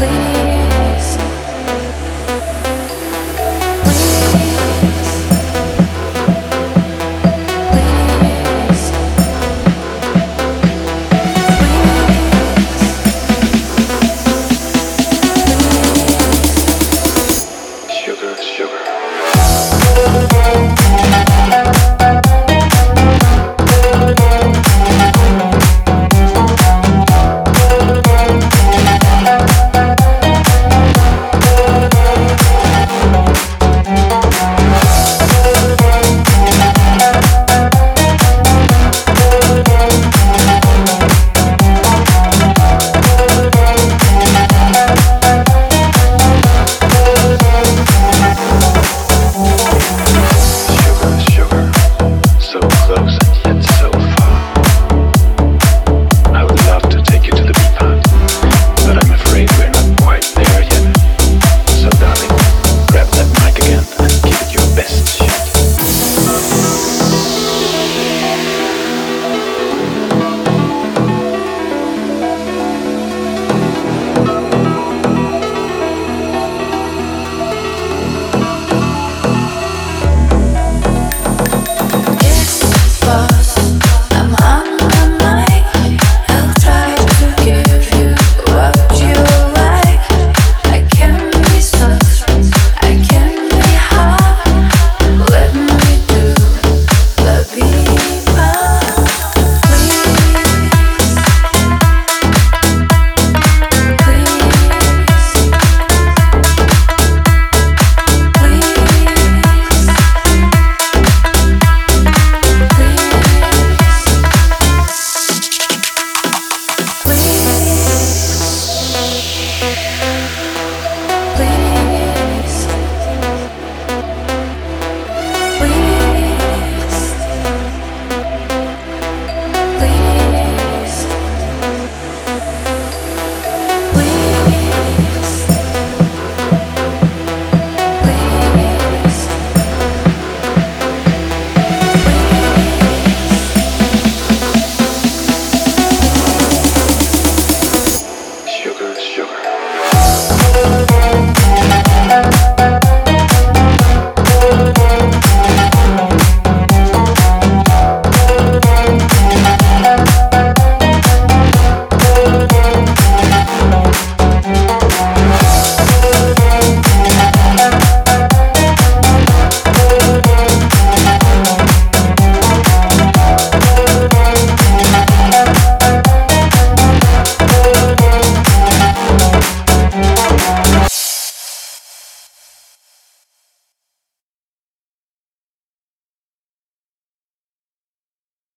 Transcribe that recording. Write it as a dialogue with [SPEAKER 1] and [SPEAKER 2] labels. [SPEAKER 1] Leave